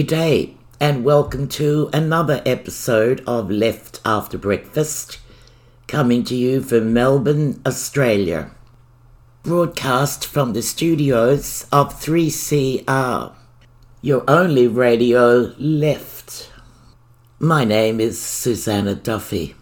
G'day, and welcome to another episode of Left After Breakfast, coming to you from Melbourne, Australia. Broadcast from the studios of 3CR, your only radio left. My name is Susanna Duffy.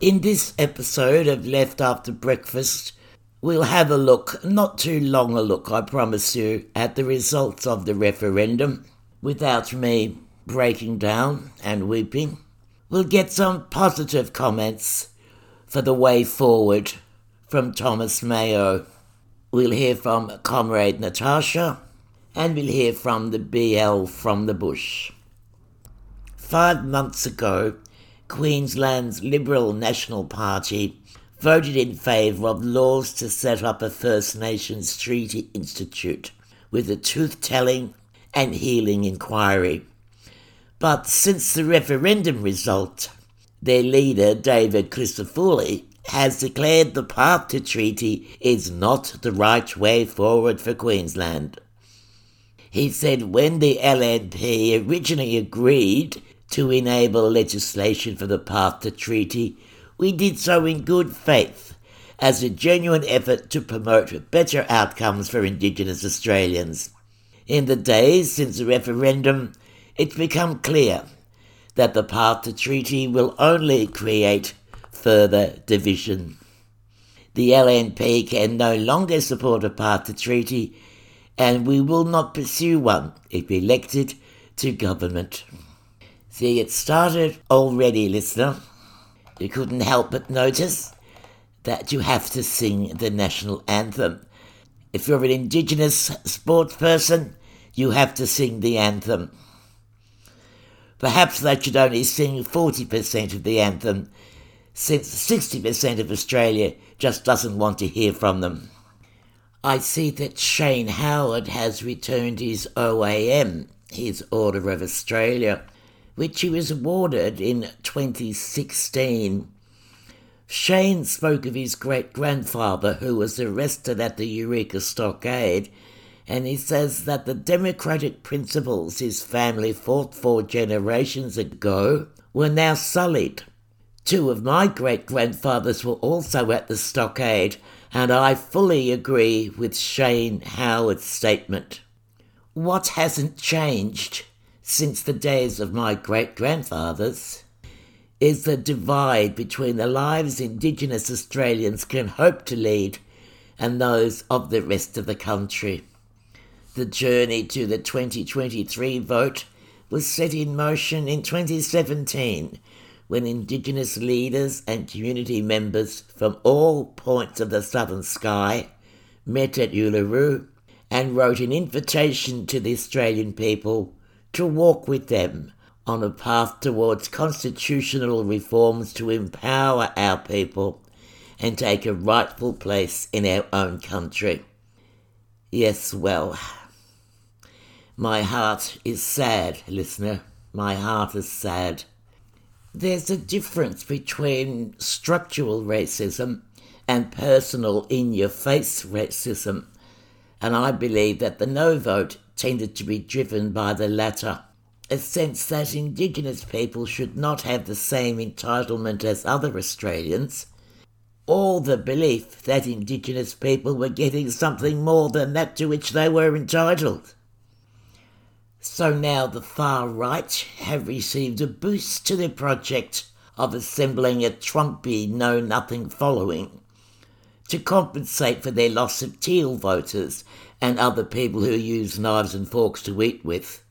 In this episode of Left After Breakfast, we'll have a look, not too long a look, I promise you, at the results of the referendum without me breaking down and weeping. We'll get some positive comments for the way forward from Thomas Mayo. We'll hear from Comrade Natasha and we'll hear from the BL from the bush. Five months ago, Queensland's Liberal National Party voted in favour of laws to set up a First Nations Treaty Institute with a truth telling and healing inquiry. But since the referendum result, their leader, David Crisafulli, has declared the path to treaty is not the right way forward for Queensland. He said when the LNP originally agreed to enable legislation for the path to treaty, we did so in good faith as a genuine effort to promote better outcomes for Indigenous Australians. In the days since the referendum, it's become clear that the path to treaty will only create further division. The LNP can no longer support a path to treaty, and we will not pursue one if elected to government. See, it started already, listener. You couldn't help but notice that you have to sing the national anthem. If you're an Indigenous sports person, you have to sing the anthem. Perhaps they should only sing 40% of the anthem, since 60% of Australia just doesn't want to hear from them. I see that Shane Howard has returned his OAM, his Order of Australia which he was awarded in 2016. Shane spoke of his great grandfather who was arrested at the Eureka Stockade, and he says that the democratic principles his family fought for generations ago were now sullied. Two of my great grandfathers were also at the stockade, and I fully agree with Shane Howard's statement. What hasn't changed? since the days of my great grandfathers is the divide between the lives Indigenous Australians can hope to lead and those of the rest of the country. The journey to the 2023 vote was set in motion in 2017 when Indigenous leaders and community members from all points of the southern sky met at Uluru and wrote an invitation to the Australian people to walk with them on a path towards constitutional reforms to empower our people and take a rightful place in our own country. Yes, well, my heart is sad, listener. My heart is sad. There's a difference between structural racism and personal in your face racism, and I believe that the no vote tended to be driven by the latter. A sense that Indigenous people should not have the same entitlement as other Australians, or the belief that Indigenous people were getting something more than that to which they were entitled. So now the far right have received a boost to their project of assembling a Trumpy know nothing following to compensate for their loss of teal voters and other people who use knives and forks to eat with.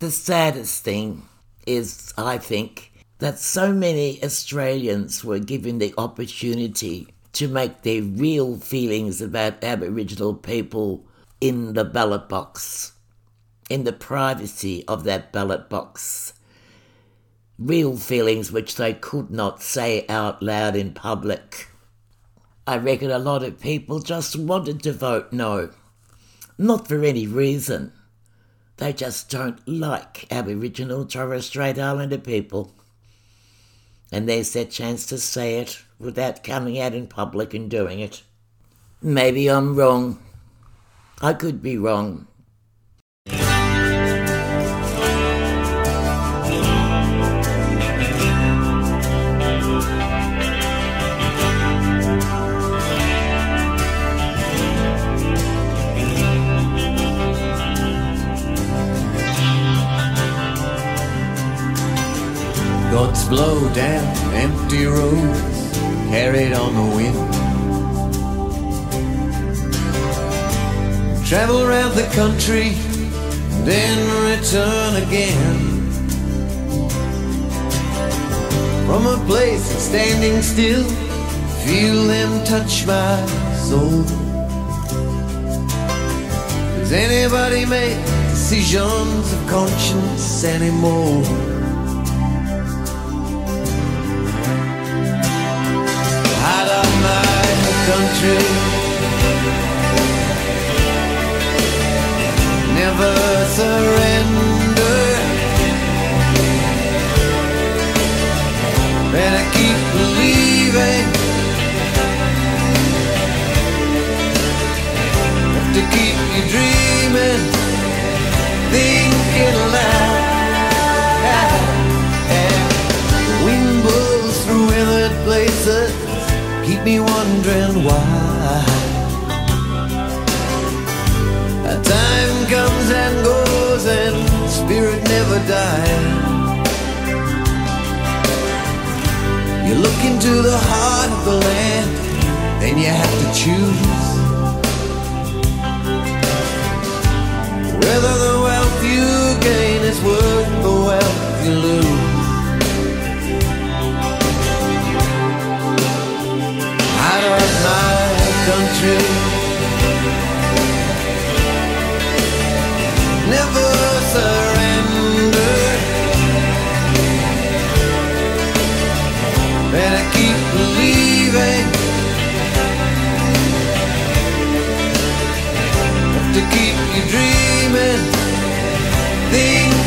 The saddest thing is, I think, that so many Australians were given the opportunity to make their real feelings about Aboriginal people in the ballot box, in the privacy of that ballot box. Real feelings which they could not say out loud in public. I reckon a lot of people just wanted to vote no. Not for any reason. They just don't like Aboriginal Torres Strait Islander people. And there's their chance to say it without coming out in public and doing it. Maybe I'm wrong. I could be wrong. Blow down empty roads, carried on the wind. Travel around the country, then return again. From a place of standing still, feel them touch my soul. Does anybody make decisions of conscience anymore? Country, never surrender. Better keep believing. Have to keep you dreaming, thinking aloud. The wind blows through weathered places, keep me wondering why. A time comes and goes, and spirit never dies. You look into the heart of the land, then you have to choose whether the wealth you gain is worth the wealth you lose. Country, never surrender. Better keep believing. Have to keep you dreaming, thinking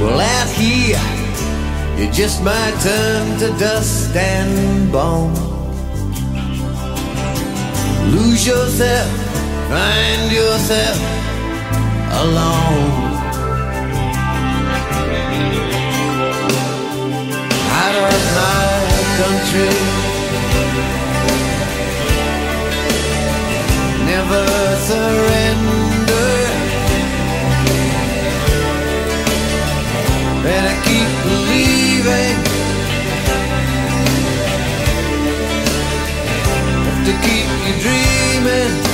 Well, out here, you just might turn to dust and bone. Lose yourself, find yourself alone. out of my country. Never surrender. To keep you dreaming,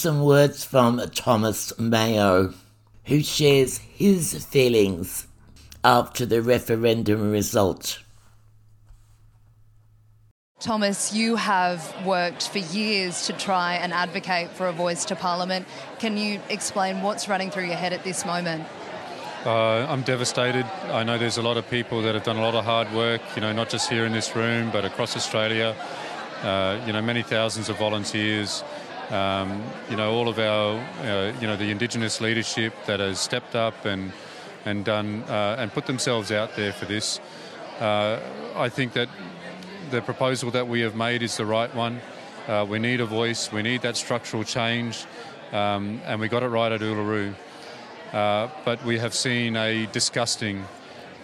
some words from Thomas Mayo, who shares his feelings after the referendum result. Thomas, you have worked for years to try and advocate for a voice to Parliament. Can you explain what's running through your head at this moment? Uh, I'm devastated. I know there's a lot of people that have done a lot of hard work, you know, not just here in this room, but across Australia. Uh, you know, many thousands of volunteers. Um, you know, all of our, uh, you know, the Indigenous leadership that has stepped up and and done uh, and put themselves out there for this. Uh, I think that the proposal that we have made is the right one. Uh, we need a voice, we need that structural change, um, and we got it right at Uluru. Uh, but we have seen a disgusting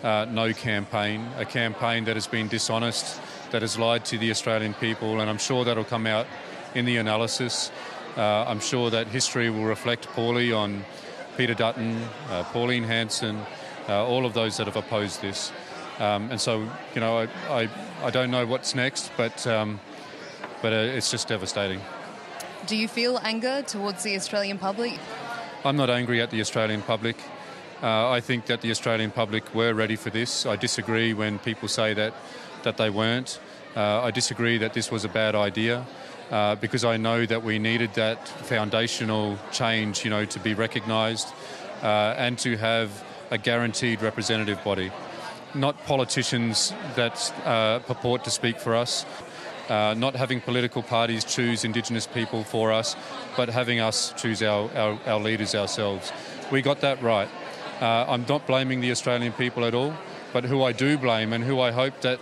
uh, no campaign, a campaign that has been dishonest, that has lied to the Australian people, and I'm sure that'll come out in the analysis. Uh, I'm sure that history will reflect poorly on Peter Dutton, uh, Pauline Hanson, uh, all of those that have opposed this. Um, and so, you know, I, I, I, don't know what's next, but, um, but uh, it's just devastating. Do you feel anger towards the Australian public? I'm not angry at the Australian public. Uh, I think that the Australian public were ready for this. I disagree when people say that, that they weren't. Uh, I disagree that this was a bad idea. Uh, because I know that we needed that foundational change, you know, to be recognised uh, and to have a guaranteed representative body not politicians that uh, purport to speak for us, uh, not having political parties choose Indigenous people for us, but having us choose our, our, our leaders ourselves. We got that right. Uh, I'm not blaming the Australian people at all, but who I do blame and who I hope that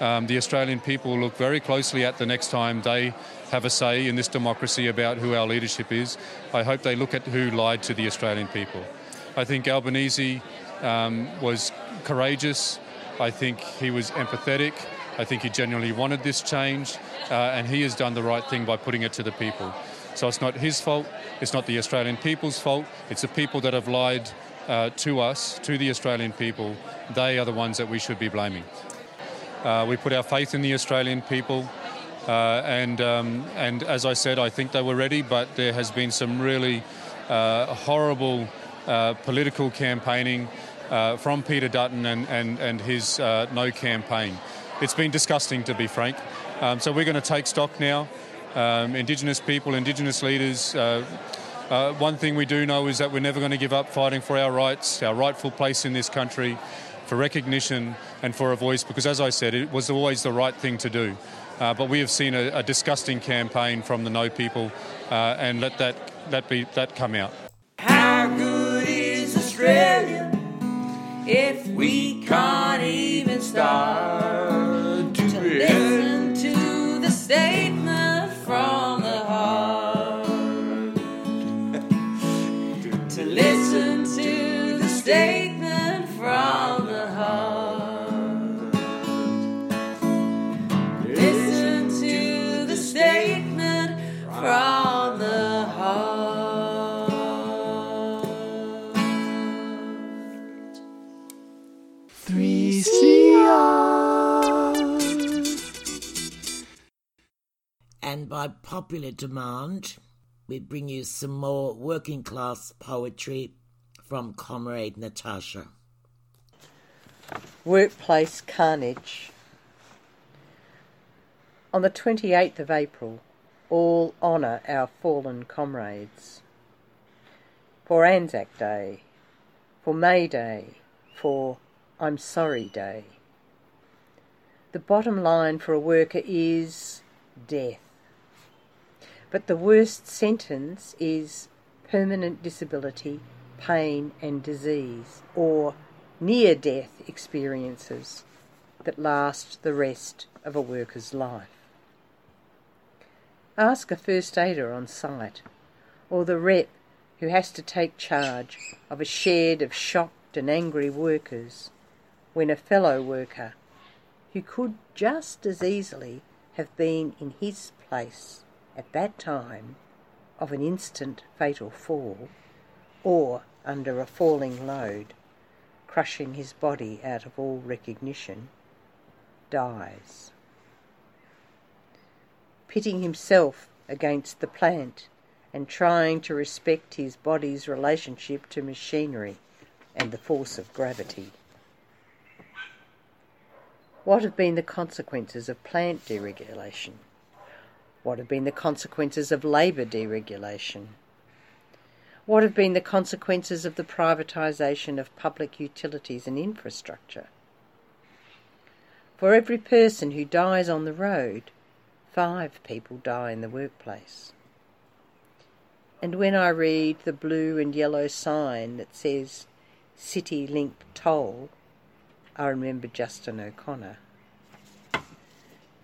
um, the Australian people will look very closely at the next time they have a say in this democracy about who our leadership is. I hope they look at who lied to the Australian people. I think Albanese um, was courageous. I think he was empathetic. I think he genuinely wanted this change, uh, and he has done the right thing by putting it to the people. So it's not his fault. It's not the Australian people's fault. It's the people that have lied uh, to us, to the Australian people. They are the ones that we should be blaming. Uh, we put our faith in the Australian people, uh, and um, and as I said, I think they were ready. But there has been some really uh, horrible uh, political campaigning uh, from Peter Dutton and, and, and his uh, no campaign. It's been disgusting, to be frank. Um, so we're going to take stock now. Um, Indigenous people, Indigenous leaders. Uh, uh, one thing we do know is that we're never going to give up fighting for our rights, our rightful place in this country, for recognition and for a voice, because as I said, it was always the right thing to do. Uh, but we have seen a, a, disgusting campaign from the No people, uh, and let that, that, be, that come out. How good is Australia? if we can't even start to, to listen to the statement from the heart. to listen to the statement popular demand, we bring you some more working class poetry from Comrade Natasha. Workplace Carnage. On the 28th of April, all honour our fallen comrades. For Anzac Day, for May Day, for I'm Sorry Day. The bottom line for a worker is death. But the worst sentence is permanent disability, pain, and disease, or near death experiences that last the rest of a worker's life. Ask a first aider on site, or the rep who has to take charge of a shed of shocked and angry workers when a fellow worker, who could just as easily have been in his place at that time of an instant fatal fall, or under a falling load, crushing his body out of all recognition, dies. Pitting himself against the plant and trying to respect his body's relationship to machinery and the force of gravity. What have been the consequences of plant deregulation? What have been the consequences of labour deregulation? What have been the consequences of the privatisation of public utilities and infrastructure? For every person who dies on the road, five people die in the workplace. And when I read the blue and yellow sign that says City Link Toll, I remember Justin O'Connor.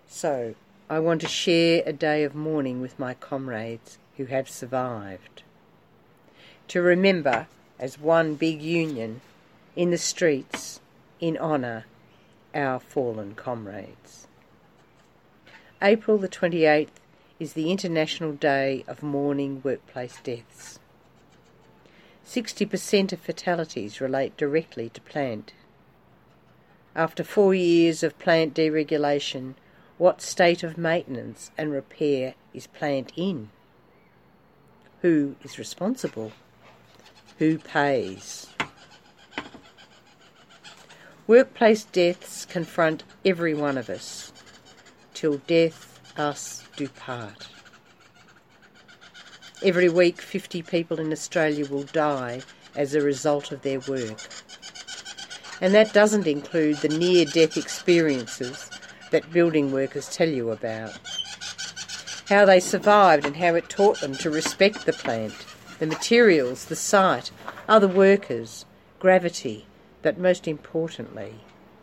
So, I want to share a day of mourning with my comrades who have survived. To remember as one big union in the streets in honour our fallen comrades. April the 28th is the International Day of Mourning Workplace Deaths. 60% of fatalities relate directly to plant. After four years of plant deregulation, what state of maintenance and repair is plant in? Who is responsible? Who pays? Workplace deaths confront every one of us, till death us do part. Every week, 50 people in Australia will die as a result of their work. And that doesn't include the near death experiences that building workers tell you about. How they survived and how it taught them to respect the plant, the materials, the site, other workers, gravity, but most importantly,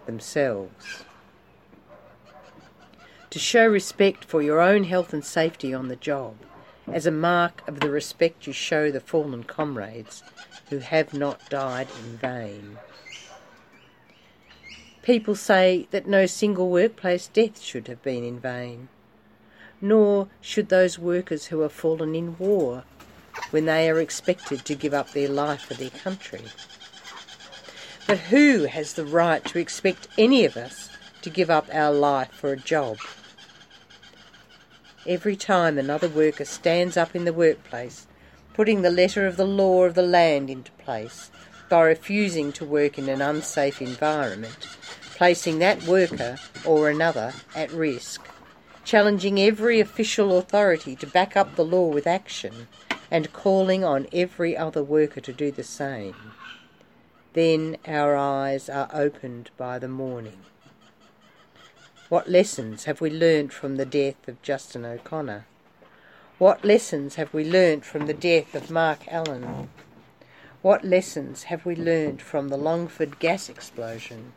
themselves. To show respect for your own health and safety on the job, as a mark of the respect you show the fallen comrades who have not died in vain. People say that no single workplace death should have been in vain, nor should those workers who have fallen in war when they are expected to give up their life for their country. But who has the right to expect any of us to give up our life for a job? Every time another worker stands up in the workplace, putting the letter of the law of the land into place by refusing to work in an unsafe environment, placing that worker or another at risk, challenging every official authority to back up the law with action, and calling on every other worker to do the same. Then our eyes are opened by the morning. What lessons have we learnt from the death of Justin O'Connor? What lessons have we learnt from the death of Mark Allen? What lessons have we learnt from the Longford gas explosion?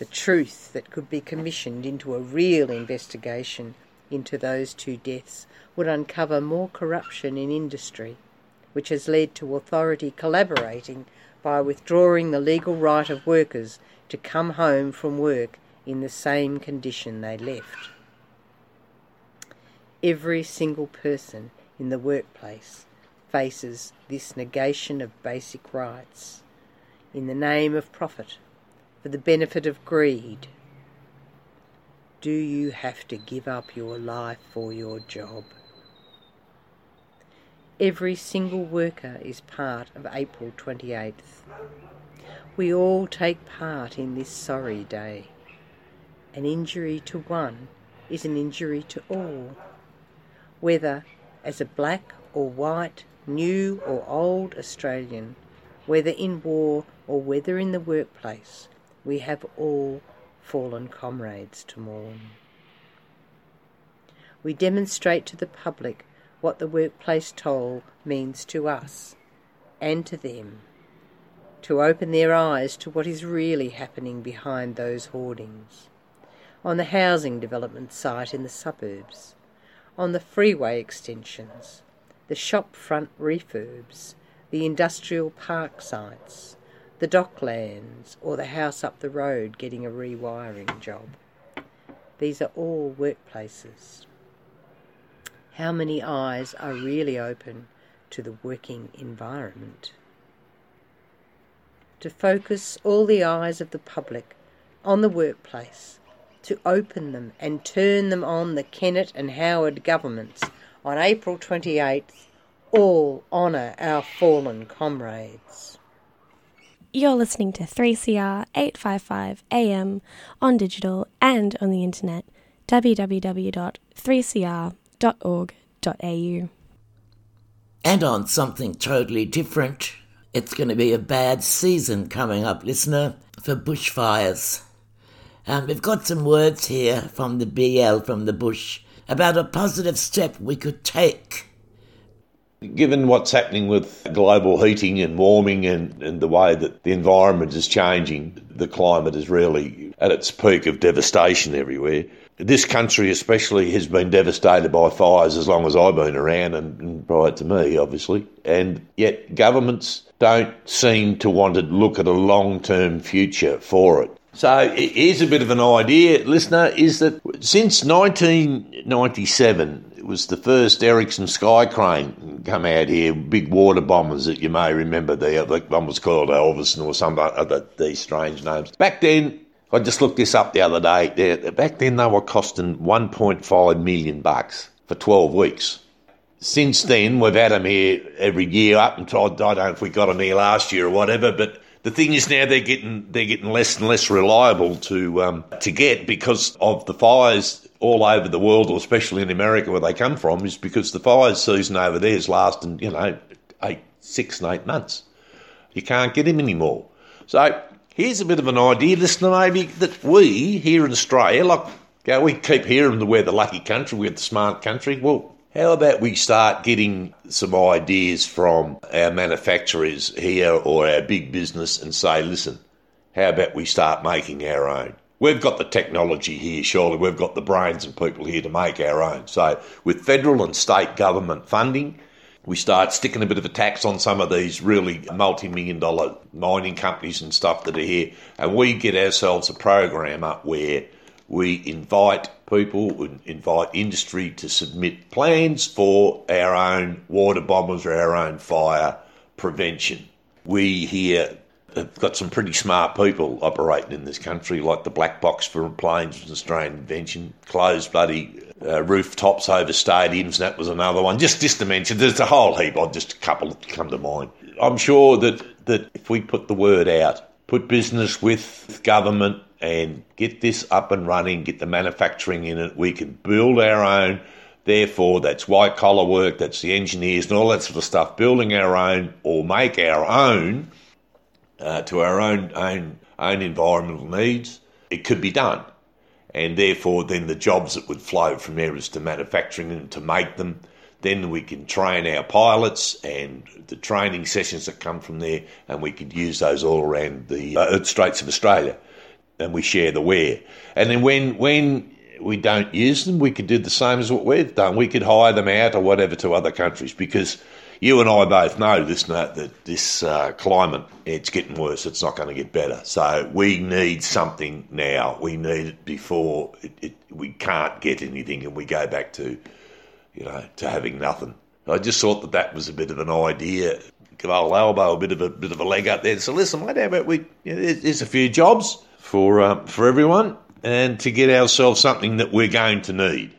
The truth that could be commissioned into a real investigation into those two deaths would uncover more corruption in industry which has led to authority collaborating by withdrawing the legal right of workers to come home from work in the same condition they left. Every single person in the workplace faces this negation of basic rights in the name of profit, for the benefit of greed. Do you have to give up your life for your job? Every single worker is part of April 28th. We all take part in this sorry day. An injury to one is an injury to all. Whether as a black or white, new or old Australian, whether in war or whether in the workplace, we have all fallen comrades to mourn. We demonstrate to the public what the workplace toll means to us and to them, to open their eyes to what is really happening behind those hoardings, on the housing development site in the suburbs, on the freeway extensions, the shop front refurbs, the industrial park sites, the docklands, or the house up the road getting a rewiring job. These are all workplaces how many eyes are really open to the working environment. To focus all the eyes of the public on the workplace, to open them and turn them on the Kennett and Howard governments on April 28th, all honour our fallen comrades. You're listening to 3CR 855 AM on digital and on the internet www.3cr www.ecc.org.au. And on something totally different, it's going to be a bad season coming up, listener, for bushfires. Um, we've got some words here from the BL from the bush about a positive step we could take. Given what's happening with global heating and warming and, and the way that the environment is changing, the climate is really at its peak of devastation everywhere. This country, especially, has been devastated by fires as long as I've been around, and, and prior to me, obviously. And yet, governments don't seem to want to look at a long term future for it. So here's a bit of an idea, listener, is that since 1997, it was the first Erickson Sky Crane come out here, big water bombers that you may remember. The, one was called Elvis or some other these strange names. Back then, I just looked this up the other day. Back then, they were costing 1.5 million bucks for 12 weeks. Since then, we've had them here every year up until I don't know if we got them here last year or whatever. But the thing is now they're getting they're getting less and less reliable to um, to get because of the fires all over the world, or especially in America where they come from, is because the fire season over there is lasting you know eight, six and eight months. You can't get them anymore. So Here's a bit of an idea, listener, maybe that we here in Australia, like you know, we keep hearing that we're the lucky country, we're the smart country. Well, how about we start getting some ideas from our manufacturers here or our big business and say, listen, how about we start making our own? We've got the technology here, surely. We've got the brains and people here to make our own. So, with federal and state government funding, we start sticking a bit of a tax on some of these really multi million dollar mining companies and stuff that are here, and we get ourselves a program up where we invite people, and invite industry to submit plans for our own water bombers or our own fire prevention. We here have got some pretty smart people operating in this country, like the black box for planes was an Australian invention, closed bloody uh, rooftops over stadiums, that was another one. Just, just to mention, there's a whole heap. I'll just a couple that come to mind. I'm sure that, that if we put the word out, put business with government and get this up and running, get the manufacturing in it, we can build our own. Therefore, that's white collar work, that's the engineers and all that sort of stuff, building our own or make our own uh, to our own, own, own environmental needs. It could be done and therefore then the jobs that would flow from there is to manufacturing and to make them. Then we can train our pilots and the training sessions that come from there, and we could use those all around the uh, Straits of Australia, and we share the wear. And then when when we don't use them, we could do the same as what we've done. We could hire them out or whatever to other countries because you and I both know this that this uh, climate it's getting worse. It's not going to get better. So we need something now. We need it before it, it, we can't get anything, and we go back to you know to having nothing. I just thought that that was a bit of an idea. Give old elbow a bit of a bit of a leg up there. So listen, mate, how about we? You know, there's a few jobs for uh, for everyone, and to get ourselves something that we're going to need.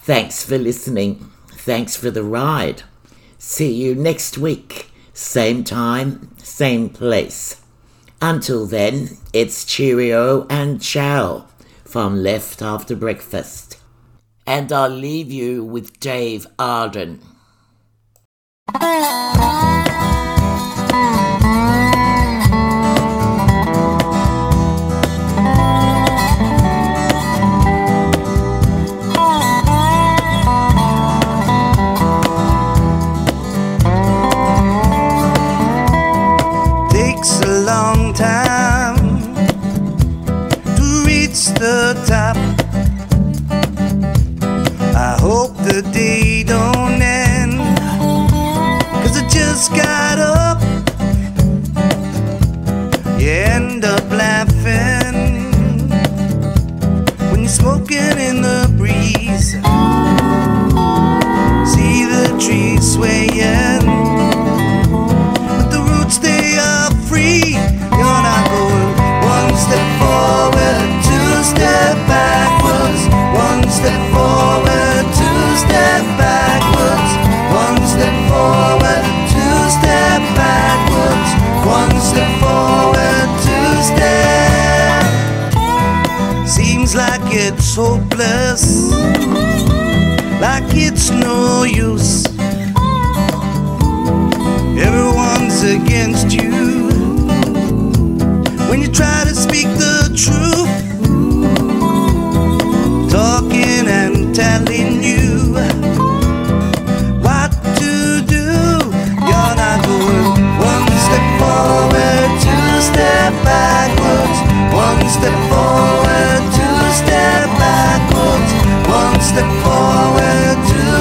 Thanks for listening. Thanks for the ride. See you next week. Same time, same place. Until then, it's cheerio and ciao from Left After Breakfast. And I'll leave you with Dave Arden. Hopeless, like it's no use. Everyone's against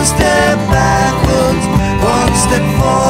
step backwards, one step forward.